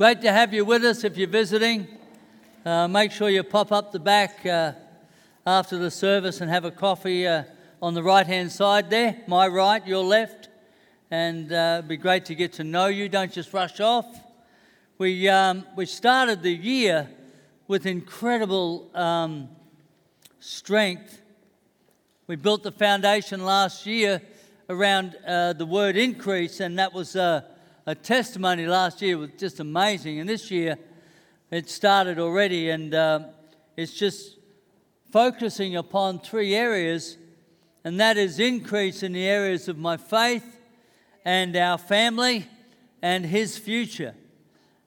Great to have you with us if you're visiting. Uh, make sure you pop up the back uh, after the service and have a coffee uh, on the right hand side there, my right, your left. And uh, it'd be great to get to know you. Don't just rush off. We, um, we started the year with incredible um, strength. We built the foundation last year around uh, the word increase, and that was uh, a testimony last year was just amazing. And this year, it started already, and uh, it's just focusing upon three areas, and that is increase in the areas of my faith and our family and his future.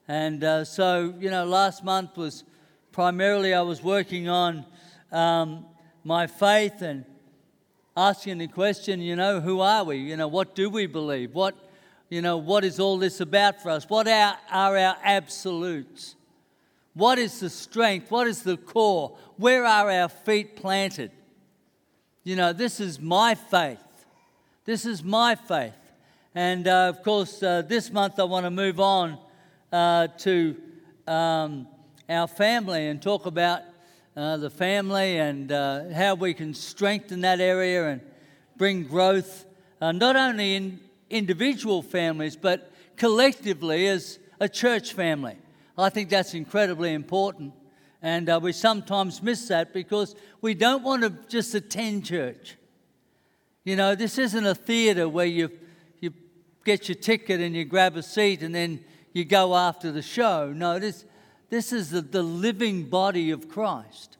And uh, so, you know, last month was primarily I was working on um, my faith and asking the question, you know, who are we? You know, what do we believe? What you know, what is all this about for us? What are, are our absolutes? What is the strength? What is the core? Where are our feet planted? You know, this is my faith. This is my faith. And uh, of course, uh, this month I want to move on uh, to um, our family and talk about uh, the family and uh, how we can strengthen that area and bring growth, uh, not only in individual families, but collectively as a church family. I think that's incredibly important. And uh, we sometimes miss that because we don't want to just attend church. You know, this isn't a theatre where you, you get your ticket and you grab a seat and then you go after the show. No, this, this is the, the living body of Christ.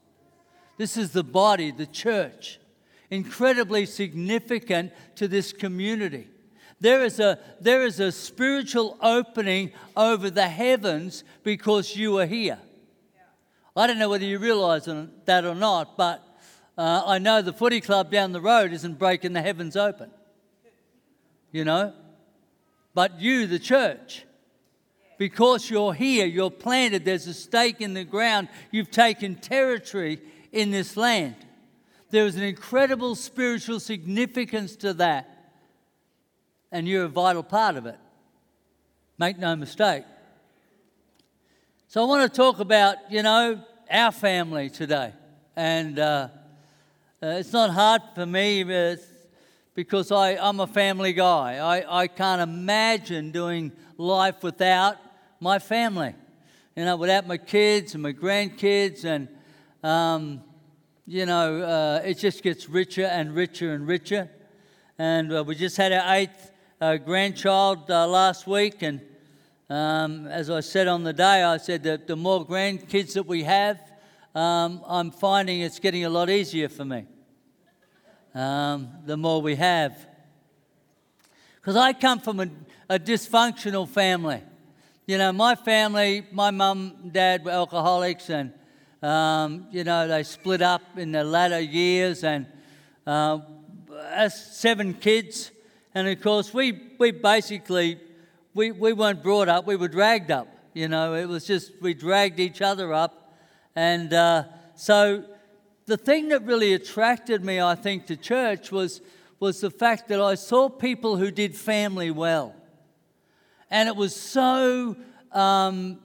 This is the body, the church, incredibly significant to this community. There is, a, there is a spiritual opening over the heavens because you are here. I don't know whether you realize that or not, but uh, I know the footy club down the road isn't breaking the heavens open. You know? But you, the church, because you're here, you're planted, there's a stake in the ground, you've taken territory in this land. There is an incredible spiritual significance to that and you're a vital part of it. Make no mistake. So I want to talk about, you know, our family today. And uh, uh, it's not hard for me because I, I'm a family guy. I, I can't imagine doing life without my family. You know, without my kids and my grandkids. And, um, you know, uh, it just gets richer and richer and richer. And uh, we just had our eighth a grandchild uh, last week, and um, as I said on the day, I said that the more grandkids that we have, um, I'm finding it's getting a lot easier for me. Um, the more we have. Because I come from a, a, dysfunctional family. You know, my family, my mum and dad were alcoholics, and, um, you know, they split up in the latter years, and uh, as seven kids, and of course, we, we basically, we, we weren't brought up, we were dragged up. You know, it was just, we dragged each other up. And uh, so the thing that really attracted me, I think, to church was, was the fact that I saw people who did family well. And it was so, um,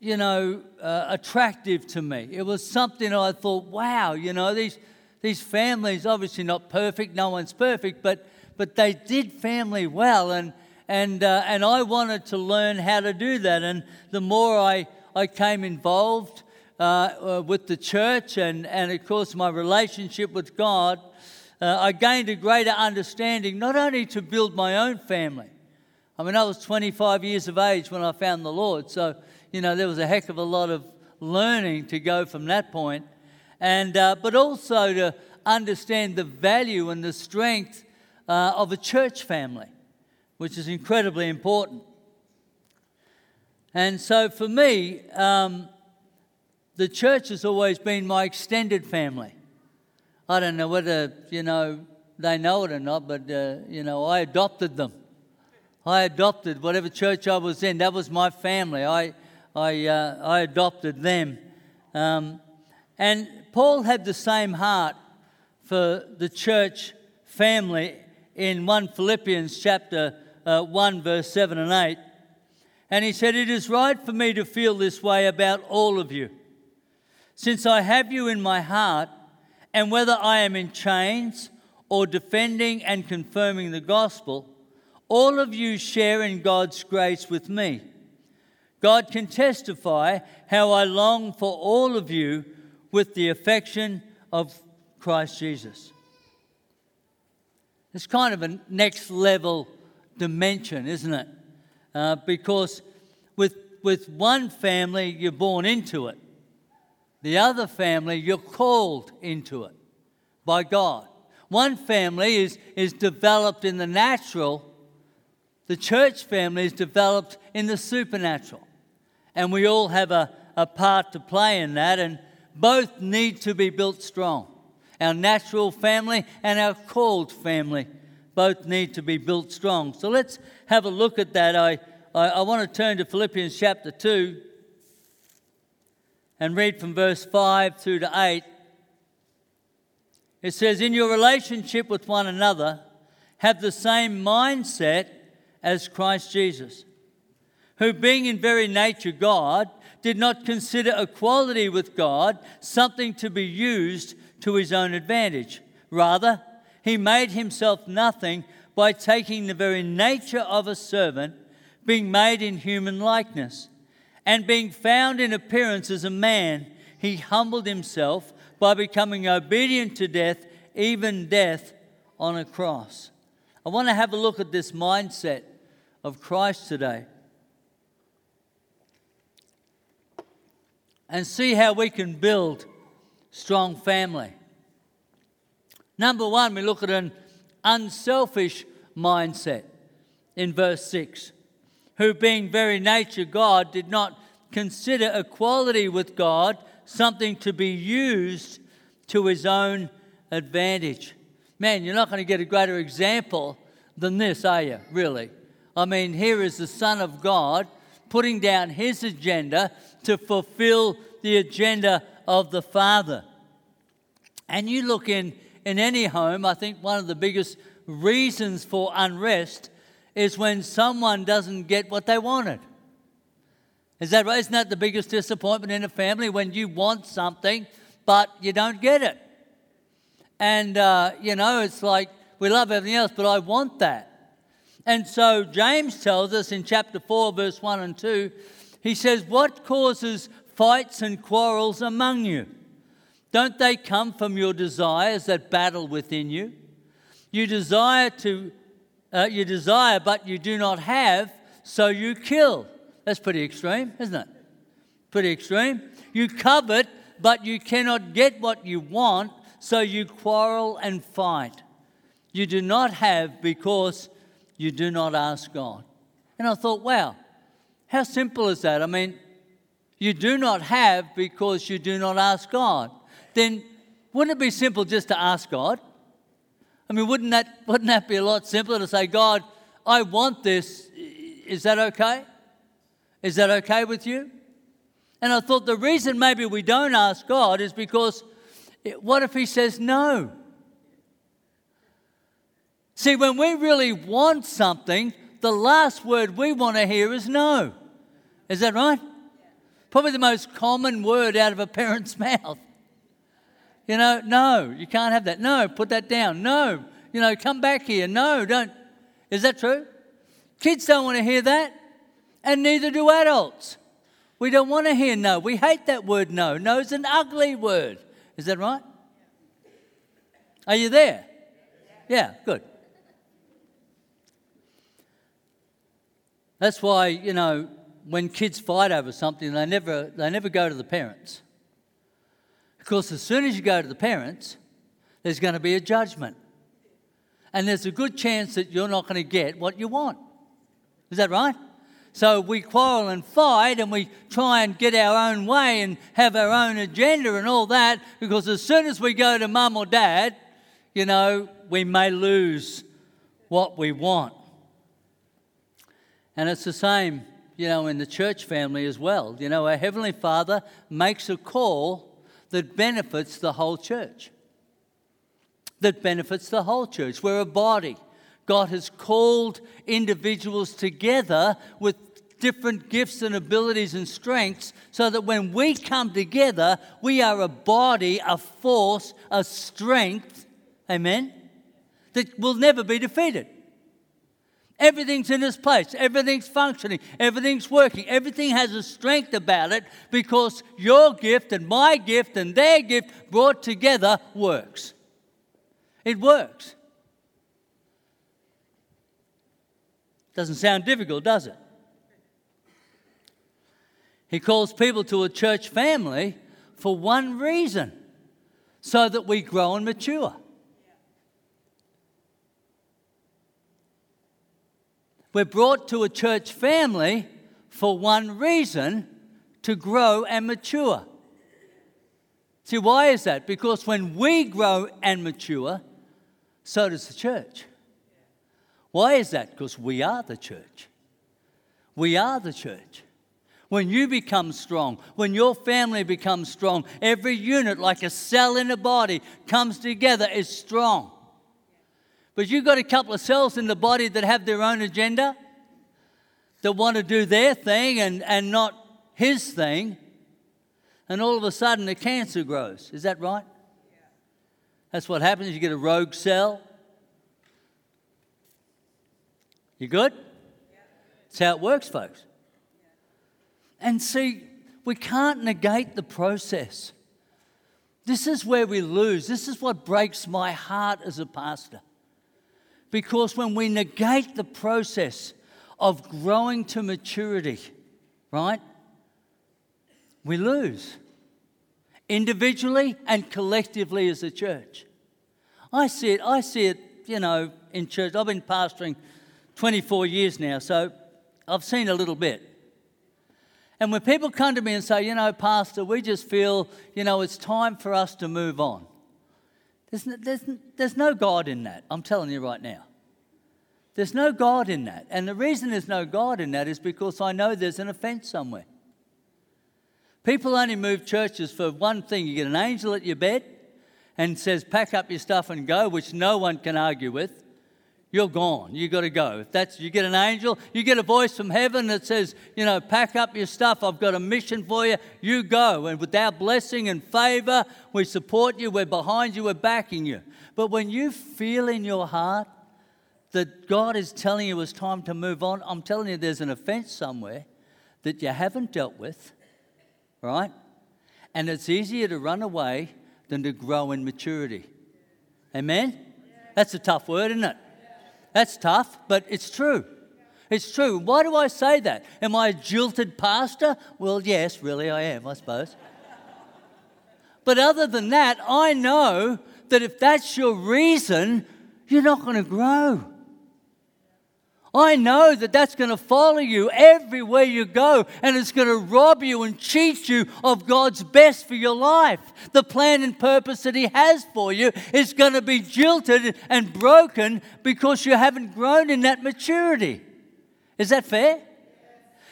you know, uh, attractive to me. It was something I thought, wow, you know, these, these families, obviously not perfect, no one's perfect, but but they did family well, and and uh, and I wanted to learn how to do that. And the more I I came involved uh, uh, with the church, and and of course my relationship with God, uh, I gained a greater understanding not only to build my own family. I mean, I was 25 years of age when I found the Lord, so you know there was a heck of a lot of learning to go from that point, and uh, but also to understand the value and the strength uh, of a church family, which is incredibly important. And so for me, um, the church has always been my extended family. I don't know whether, you know, they know it or not, but, uh, you know, I adopted them. I adopted whatever church I was in, that was my family. I, I, uh, I adopted them. Um, and Paul had the same heart for the church family in 1 Philippians chapter uh, 1, verse 7 and 8. And he said, It is right for me to feel this way about all of you. Since I have you in my heart, and whether I am in chains or defending and confirming the gospel, all of you share in God's grace with me. God can testify how I long for all of you with the affection of Christ Jesus. It's kind of a next level dimension, isn't it? Uh, because with, with one family, you're born into it, the other family, you're called into it by God. One family is, is developed in the natural, the church family is developed in the supernatural. And we all have a, a part to play in that, and both need to be built strong. Our natural family and our called family both need to be built strong. So let's have a look at that. I, I, I want to turn to Philippians chapter 2 and read from verse 5 through to 8. It says, In your relationship with one another, have the same mindset as Christ Jesus, who, being in very nature God, did not consider equality with God something to be used to his own advantage. Rather, he made himself nothing by taking the very nature of a servant, being made in human likeness. And being found in appearance as a man, he humbled himself by becoming obedient to death, even death on a cross. I want to have a look at this mindset of Christ today and see how we can build strong family. Number one, we look at an unselfish mindset in verse 6 who, being very nature God, did not consider equality with God something to be used to his own advantage. Man, you're not going to get a greater example than this, are you? Really? I mean, here is the Son of God putting down his agenda to fulfill the agenda of the Father. And you look in, in any home, I think one of the biggest reasons for unrest is when someone doesn't get what they wanted. Is that right? Isn't that the biggest disappointment in a family when you want something but you don't get it? And, uh, you know, it's like we love everything else, but I want that. And so James tells us in chapter 4, verse 1 and 2, he says, What causes fights and quarrels among you? Don't they come from your desires that battle within you? You desire to, uh, you desire, but you do not have, so you kill. That's pretty extreme, isn't it? Pretty extreme. You covet, but you cannot get what you want, so you quarrel and fight. You do not have because you do not ask God. And I thought, wow, how simple is that? I mean, you do not have because you do not ask God. Then wouldn't it be simple just to ask God? I mean, wouldn't that, wouldn't that be a lot simpler to say, God, I want this. Is that okay? Is that okay with you? And I thought the reason maybe we don't ask God is because eh, what if He says no? See, when we really want something, the last word we want to hear is no. Is that right? Probably the most common word out of a parent's mouth. You know, no, you can't have that. No, put that down. No, you know, come back here. No, don't. Is that true? Kids don't want to hear that and neither do adults. We don't want to hear no. We hate that word no. No is an ugly word. Is that right? Are you there? Yeah, good. That's why, you know, when kids fight over something, they never, they never go to the parents. Because as soon as you go to the parents, there's going to be a judgment. And there's a good chance that you're not going to get what you want. Is that right? So we quarrel and fight and we try and get our own way and have our own agenda and all that because as soon as we go to mum or dad, you know, we may lose what we want. And it's the same, you know, in the church family as well. You know, our Heavenly Father makes a call that benefits the whole church. That benefits the whole church. We're a body. God has called individuals together with different gifts and abilities and strengths so that when we come together, we are a body, a force, a strength, amen, that will never be defeated. Everything's in its place, everything's functioning, everything's working, everything has a strength about it because your gift and my gift and their gift brought together works. It works. Doesn't sound difficult, does it? He calls people to a church family for one reason so that we grow and mature. We're brought to a church family for one reason to grow and mature. See, why is that? Because when we grow and mature, so does the church. Why is that? Because we are the church. We are the church. When you become strong, when your family becomes strong, every unit, like a cell in a body, comes together is strong. But you've got a couple of cells in the body that have their own agenda, that want to do their thing and, and not his thing, and all of a sudden the cancer grows. Is that right? That's what happens. You get a rogue cell. You good? That's how it works, folks. And see, we can't negate the process. This is where we lose. This is what breaks my heart as a pastor. Because when we negate the process of growing to maturity, right, we lose individually and collectively as a church. I see it, I see it, you know, in church. I've been pastoring 24 years now, so I've seen a little bit. And when people come to me and say, you know, Pastor, we just feel, you know, it's time for us to move on, there's no, there's, there's no God in that. I'm telling you right now. There's no God in that. And the reason there's no God in that is because I know there's an offense somewhere. People only move churches for one thing you get an angel at your bed and says, pack up your stuff and go, which no one can argue with you're gone. You got to go. If that's you get an angel, you get a voice from heaven that says, you know, pack up your stuff. I've got a mission for you. You go. And with our blessing and favor, we support you. We're behind you. We're backing you. But when you feel in your heart that God is telling you it's time to move on, I'm telling you there's an offense somewhere that you haven't dealt with, right? And it's easier to run away than to grow in maturity. Amen? That's a tough word, isn't it? That's tough, but it's true. It's true. Why do I say that? Am I a jilted pastor? Well, yes, really, I am, I suppose. but other than that, I know that if that's your reason, you're not going to grow. I know that that's going to follow you everywhere you go, and it's going to rob you and cheat you of God's best for your life. The plan and purpose that He has for you is going to be jilted and broken because you haven't grown in that maturity. Is that fair?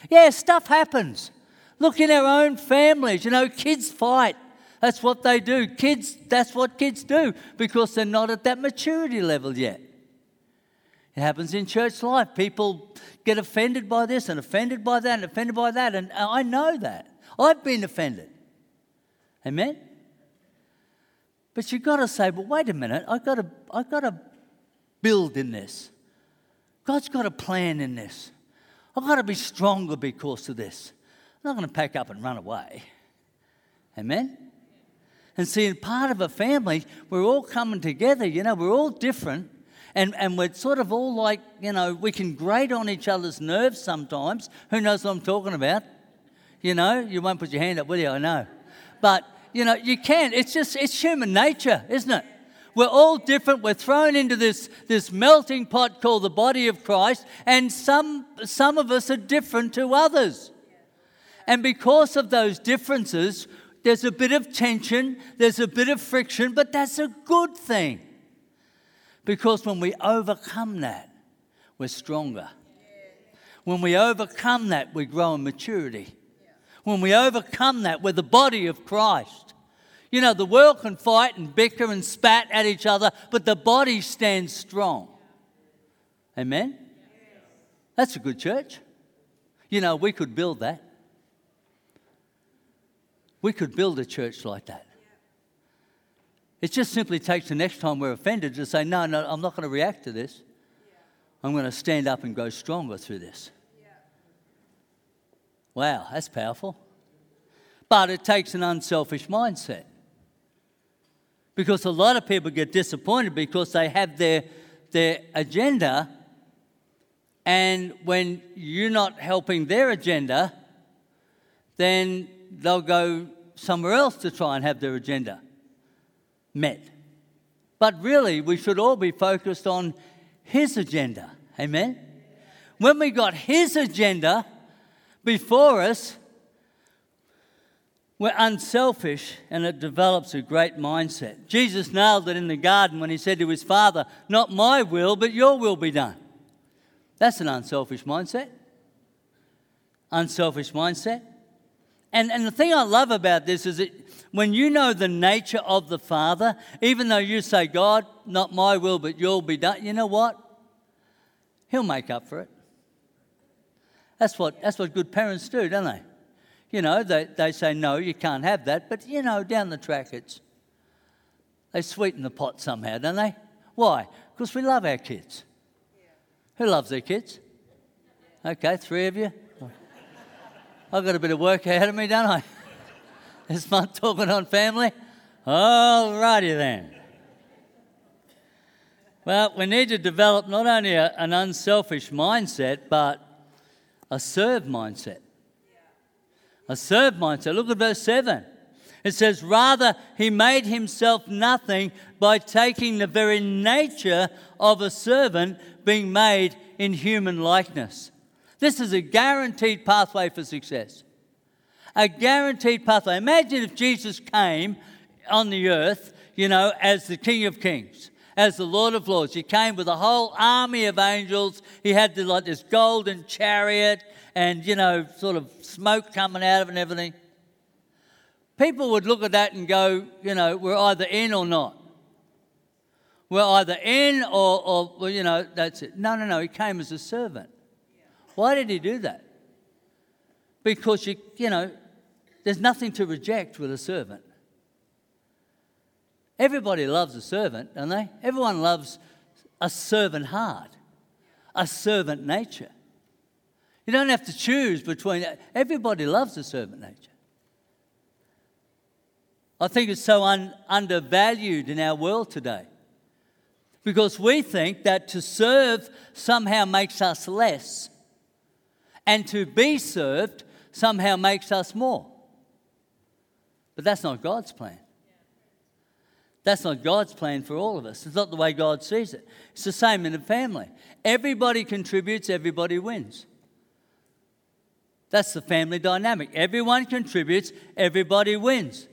Yeah, stuff happens. Look in our own families, you know, kids fight. That's what they do. Kids, that's what kids do because they're not at that maturity level yet. It happens in church life. People get offended by this and offended by that and offended by that. And I know that. I've been offended. Amen? But you've got to say, well, wait a minute. I've got to, I've got to build in this. God's got a plan in this. I've got to be stronger because of this. I'm not going to pack up and run away. Amen? And see, part of a family, we're all coming together, you know, we're all different and, and we're sort of all like, you know, we can grate on each other's nerves sometimes. Who knows what I'm talking about? You know, you won't put your hand up, will you? I know. But, you know, you can. It's just, it's human nature, isn't it? We're all different. We're thrown into this, this melting pot called the body of Christ, and some, some of us are different to others. And because of those differences, there's a bit of tension, there's a bit of friction, but that's a good thing. Because when we overcome that, we're stronger. When we overcome that, we grow in maturity. When we overcome that, we're the body of Christ. You know, the world can fight and bicker and spat at each other, but the body stands strong. Amen? That's a good church. You know, we could build that. We could build a church like that. It just simply takes the next time we're offended to say, no, no, I'm not going to react to this. I'm going to stand up and grow stronger through this. Wow, that's powerful. But it takes an unselfish mindset. Because a lot of people get disappointed because they have their, their agenda, and when you're not helping their agenda, then they'll go somewhere else to try and have their agenda met. But really, we should all be focused on His agenda. Amen? When we got His agenda before us, we're unselfish and it develops a great mindset. Jesus nailed it in the garden when he said to his father, Not my will, but your will be done. That's an unselfish mindset. Unselfish mindset. And, and the thing I love about this is that when you know the nature of the Father, even though you say, God, not my will, but your will be done, you know what? He'll make up for it. That's what, that's what good parents do, don't they? You know, they, they say, no, you can't have that. But, you know, down the track, it's, they sweeten the pot somehow, don't they? Why? Because we love our kids. Who loves their kids? Okay, three of you. I've got a bit of work ahead of me, don't I? This month talking on family. All righty then. Well, we need to develop not only a, an unselfish mindset, but a serve mindset. A serve mindset. Look at verse 7. It says, Rather, he made himself nothing by taking the very nature of a servant, being made in human likeness. This is a guaranteed pathway for success. A guaranteed pathway. Imagine if Jesus came on the earth, you know, as the King of Kings as the Lord of Lords. He came with a whole army of angels. He had the, like this golden chariot and, you know, sort of smoke coming out of it and everything. People would look at that and go, you know, we're either in or not. We're either in or, or well, you know, that's it. No, no, no. He came as a servant. Why did he do that? Because, you, you know, there's nothing to reject with a servant. Everybody loves a servant, don't they? Everyone loves a servant heart, a servant nature. You don't have to choose between, everybody loves a servant nature. I think it's so un, undervalued in our world today because we think that to serve somehow makes us less and to be served somehow makes us more. But that's not God's plan. That's not God's plan for all of us. It's not the way God sees it. It's the same in a family. Everybody contributes, everybody wins. That's the family dynamic. Everyone contributes, everybody wins.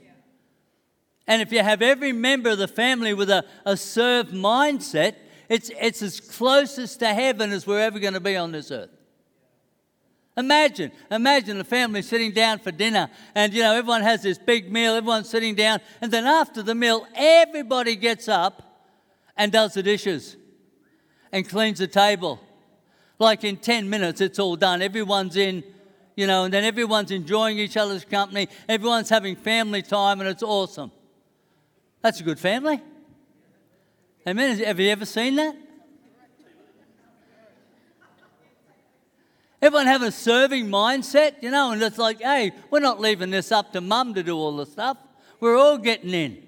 And if you have every member of the family with a, a serve mindset, it's, it's as closest to heaven as we're ever going to be on this earth. Imagine, imagine a family sitting down for dinner and, you know, everyone has this big meal, everyone's sitting down, and then after the meal, everybody gets up and does the dishes and cleans the table. Like in 10 minutes, it's all done. Everyone's in, you know, and then everyone's enjoying each other's company. Everyone's having family time, and it's awesome. That's a good family. Amen. Have you ever seen that? Everyone have a serving mindset, you know, and it's like, hey, we're not leaving this up to mum to do all the stuff. We're all getting in.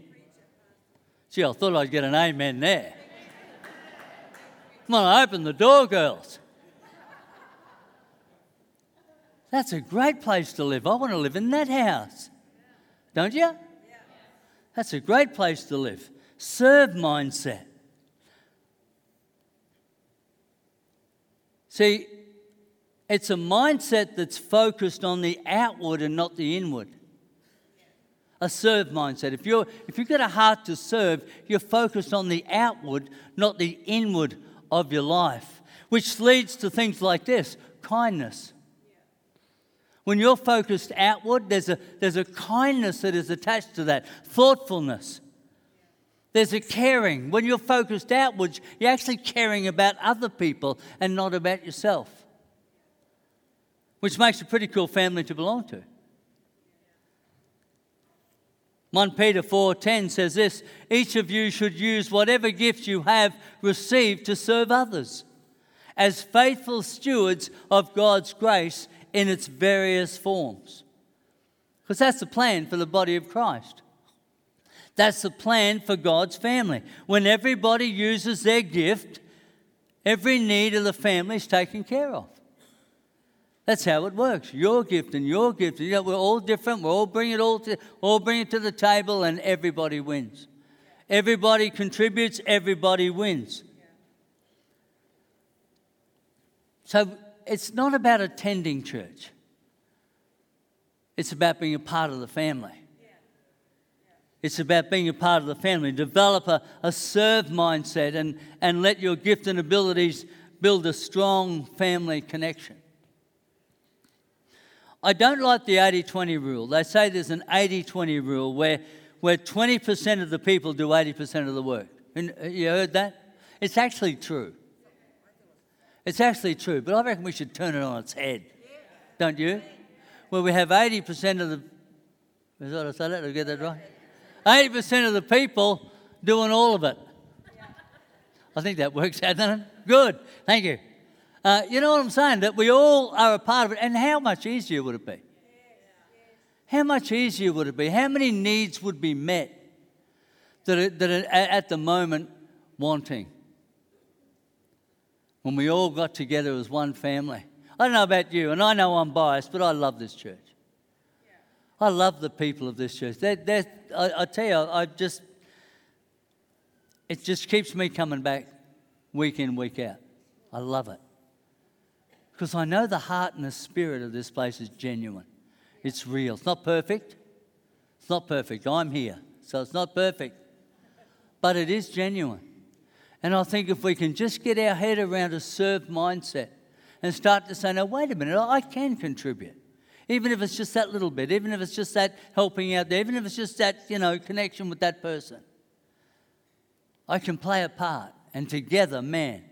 Gee, I thought I'd get an amen there. Come on, open the door, girls. That's a great place to live. I want to live in that house. Don't you? That's a great place to live. Serve mindset. See, it's a mindset that's focused on the outward and not the inward. A serve mindset. If, you're, if you've got a heart to serve, you're focused on the outward, not the inward of your life, which leads to things like this kindness. When you're focused outward, there's a, there's a kindness that is attached to that, thoughtfulness. There's a caring. When you're focused outwards, you're actually caring about other people and not about yourself. Which makes a pretty cool family to belong to. 1 Peter 4:10 says this, each of you should use whatever gift you have received to serve others as faithful stewards of God's grace in its various forms. Because that's the plan for the body of Christ. That's the plan for God's family. When everybody uses their gift, every need of the family is taken care of. That's how it works. Your gift and your gift. You know, we're all different. We all bring it all to, all bring it to the table, and everybody wins. Everybody contributes. Everybody wins. So it's not about attending church. It's about being a part of the family. It's about being a part of the family. Develop a, a serve mindset and, and let your gift and abilities build a strong family connection. I don't like the 80 20 rule. They say there's an 80 20 rule where, where 20% of the people do 80% of the work. Uh, you heard that? It's actually true. It's actually true, but I reckon we should turn it on its head. Don't you? Well, we have 80% of the. Is that I say that? Did I get that right? 80% of the people doing all of it. I think that works out, doesn't it? Good. Thank you. Uh, you know what I'm saying? That we all are a part of it. And how much easier would it be? How much easier would it be? How many needs would be met that are, that are at the moment wanting? When we all got together as one family. I don't know about you, and I know I'm biased, but I love this church. I love the people of this church. They're, they're, I, I tell you, I just, it just keeps me coming back week in, week out. I love it. Because I know the heart and the spirit of this place is genuine. It's real. It's not perfect. It's not perfect. I'm here, so it's not perfect. But it is genuine. And I think if we can just get our head around a serve mindset and start to say, no, wait a minute, I can contribute. Even if it's just that little bit, even if it's just that helping out there, even if it's just that, you know, connection with that person. I can play a part. And together, man,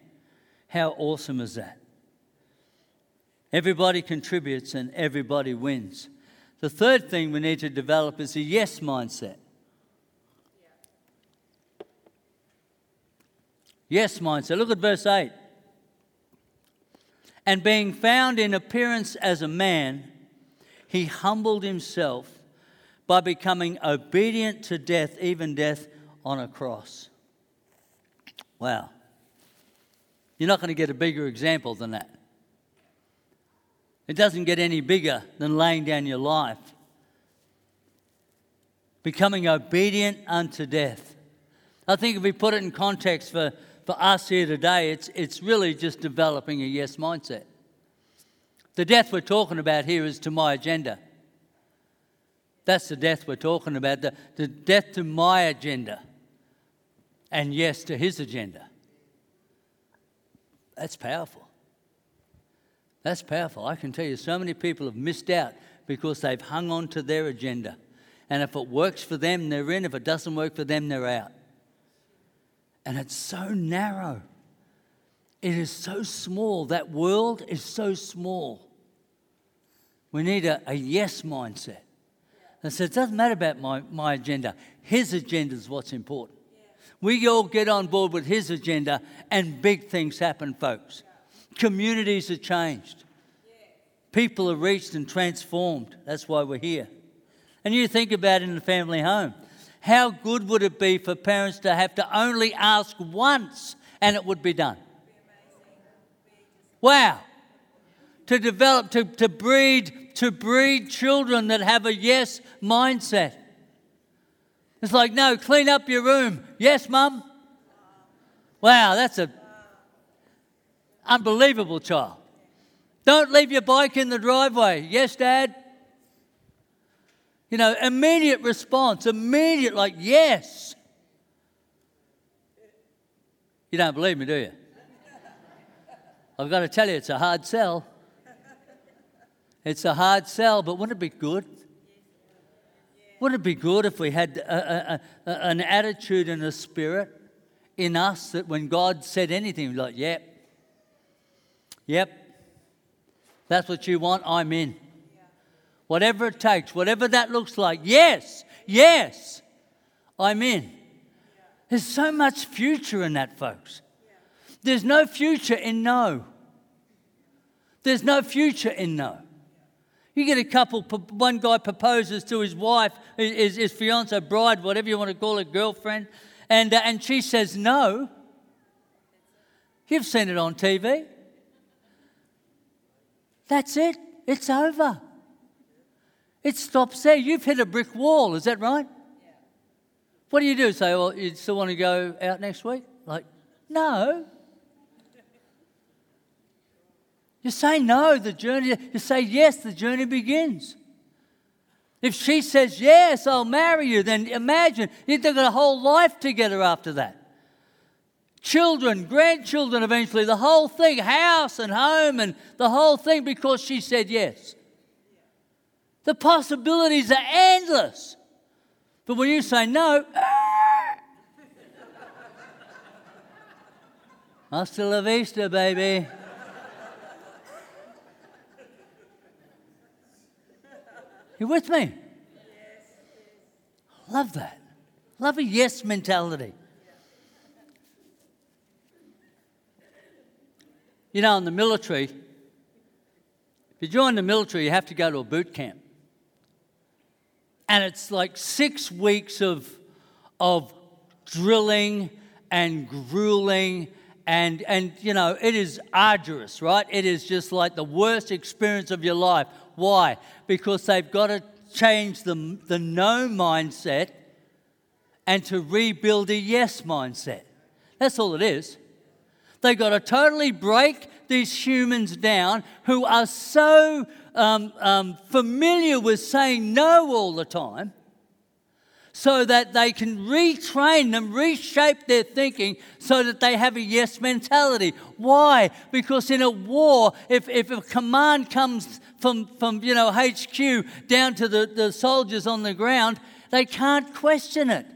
how awesome is that? Everybody contributes and everybody wins. The third thing we need to develop is a yes mindset. Yes mindset. Look at verse 8. And being found in appearance as a man, he humbled himself by becoming obedient to death, even death on a cross. Wow. You're not going to get a bigger example than that. It doesn't get any bigger than laying down your life. Becoming obedient unto death. I think if we put it in context for, for us here today, it's, it's really just developing a yes mindset. The death we're talking about here is to my agenda. That's the death we're talking about, the, the death to my agenda, and yes to his agenda. That's powerful. That's powerful. I can tell you, so many people have missed out because they've hung on to their agenda. And if it works for them, they're in. If it doesn't work for them, they're out. And it's so narrow. It is so small. That world is so small. We need a, a yes mindset. And so it doesn't matter about my, my agenda. His agenda is what's important. We all get on board with his agenda, and big things happen, folks. Communities are changed. People are reached and transformed. That's why we're here. And you think about it in the family home. How good would it be for parents to have to only ask once and it would be done? Wow. To develop, to, to breed, to breed children that have a yes mindset. It's like, no, clean up your room. Yes, mum. Wow, that's a unbelievable child. Don't leave your bike in the driveway. Yes, dad. You know, immediate response, immediate, like, yes. You don't believe me, do you? I've got to tell you, it's a hard sell. It's a hard sell, but wouldn't it be good? Wouldn't it be good if we had a, a, a, an attitude and a spirit in us that when God said anything, like, yep, yep, That's what you want, I'm in. Whatever it takes, whatever that looks like, yes, yes, I'm in. There's so much future in that, folks. There's no future in no. There's no future in no. You get a couple, one guy proposes to his wife, his, his fiance, bride, whatever you want to call it, girlfriend, and, uh, and she says no. You've seen it on TV. That's it, it's over. It stops there. You've hit a brick wall, is that right? Yeah. What do you do? Say, well, you still want to go out next week? Like, no. You say no, the journey, you say yes, the journey begins. If she says, Yes, I'll marry you, then imagine you've got a whole life together after that. Children, grandchildren eventually, the whole thing, house and home and the whole thing because she said yes. The possibilities are endless. But when you say no, hasta la vista, baby. You with me? Love that. Love a yes mentality. You know, in the military, if you join the military, you have to go to a boot camp. And it's like six weeks of, of drilling and grueling and and you know it is arduous right it is just like the worst experience of your life why? Because they've got to change the, the no mindset and to rebuild a yes mindset. That's all it is. They've got to totally break these humans down who are so um, um, familiar with saying no all the time so that they can retrain them, reshape their thinking so that they have a yes mentality. Why? Because in a war, if, if a command comes from, from you know, HQ down to the, the soldiers on the ground, they can't question it.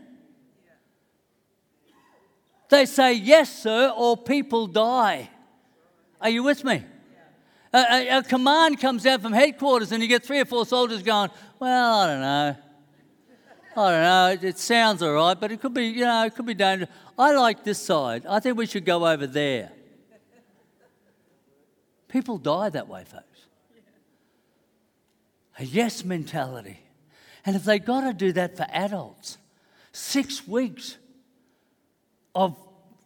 They say, yes, sir, or people die. Are you with me? A, a, a, command comes out from headquarters and you get three or four soldiers going, well, I don't know. I don't know, it, sounds all right, but it could be, you know, it could be dangerous. I like this side. I think we should go over there. People die that way, folks. A yes mentality. And if they got to do that for adults, six weeks of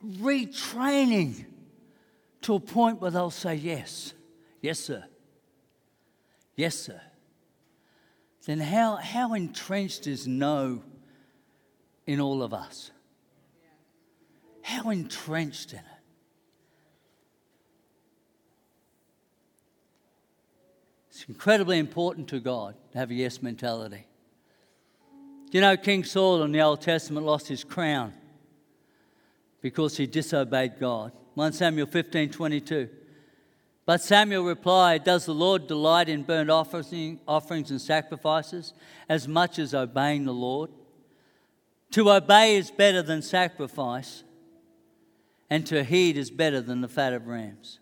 retraining to a point where they'll say yes, yes, sir, yes, sir then how, how entrenched is no in all of us? How entrenched in it? It's incredibly important to God to have a yes mentality. Do you know, King Saul in the Old Testament lost his crown because he disobeyed God. 1 Samuel 15 22. But Samuel replied, Does the Lord delight in burnt offerings and sacrifices as much as obeying the Lord? To obey is better than sacrifice, and to heed is better than the fat of rams.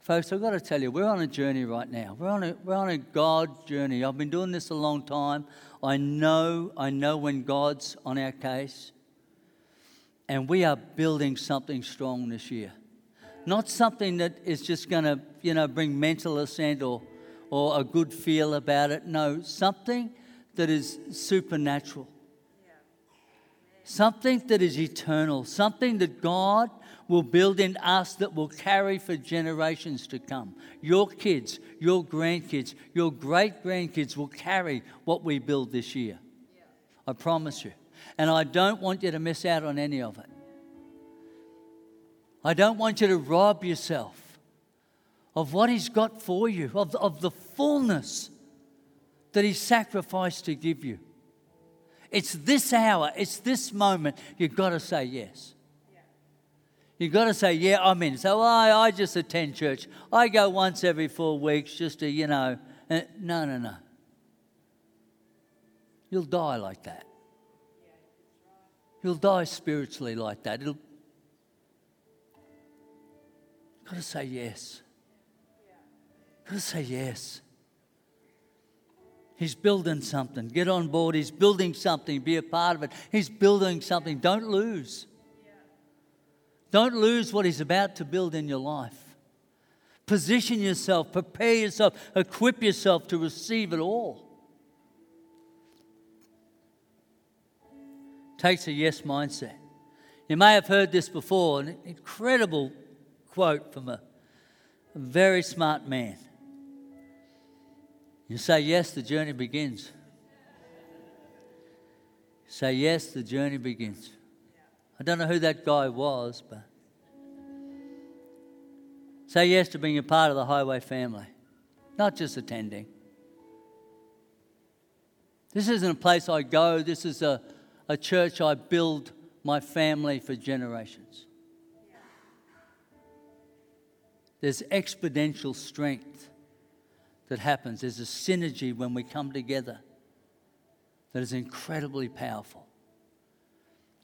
Folks, I've got to tell you, we're on a journey right now. We're on a, we're on a God journey. I've been doing this a long time. I know, I know when God's on our case. And we are building something strong this year not something that is just going to, you know, bring mental assent or, or a good feel about it. No, something that is supernatural. Something that is eternal. Something that God will build in us that will carry for generations to come. Your kids, your grandkids, your great grandkids will carry what we build this year. I promise you. And I don't want you to miss out on any of it. I don't want you to rob yourself of what He's got for you, of, of the fullness that He sacrificed to give you. It's this hour, it's this moment, you've got to say yes. You've got to say, yeah, I'm in. So I, I just attend church. I go once every four weeks just to, you know. Uh, no, no, no. You'll die like that. You'll die spiritually like that. It'll, Got to say yes. You've got to say yes. He's building something. Get on board. He's building something. Be a part of it. He's building something. Don't lose. Don't lose what He's about to build in your life. Position yourself, prepare yourself, equip yourself to receive it all. Takes a yes mindset. You may have heard this before an incredible quote from a, a very smart man. You say yes, the journey begins. Say yes, the journey begins. I don't know who that guy was, but say yes to being a part of the highway family, not just attending. This isn't a place I go, this is a, a church I build my family for generations. There's exponential strength that happens. There's a synergy when we come together that is incredibly powerful.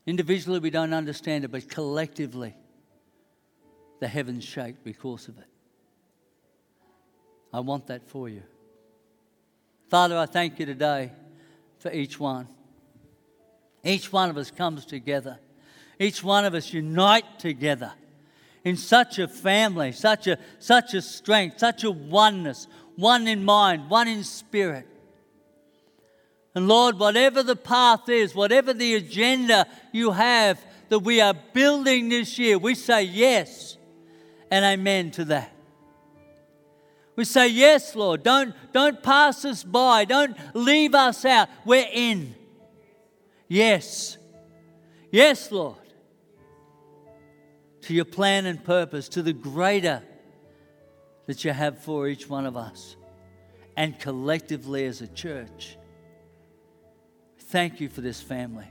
Individually, we don't understand it, but collectively, the heavens shake because of it. I want that for you. Father, I thank you today for each one. Each one of us comes together. Each one of us unite together in such a family, such a, such a strength, such a oneness, one in mind, one in spirit. And Lord, whatever the path is, whatever the agenda you have that we are building this year, we say yes and amen to that. We say, Yes, Lord. Don't, don't pass us by. Don't leave us out. We're in. Yes. Yes, Lord. To your plan and purpose, to the greater that you have for each one of us and collectively as a church. Thank you for this family.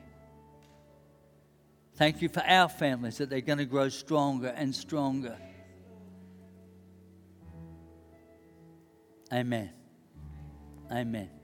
Thank you for our families that they're going to grow stronger and stronger. Amen. Amen.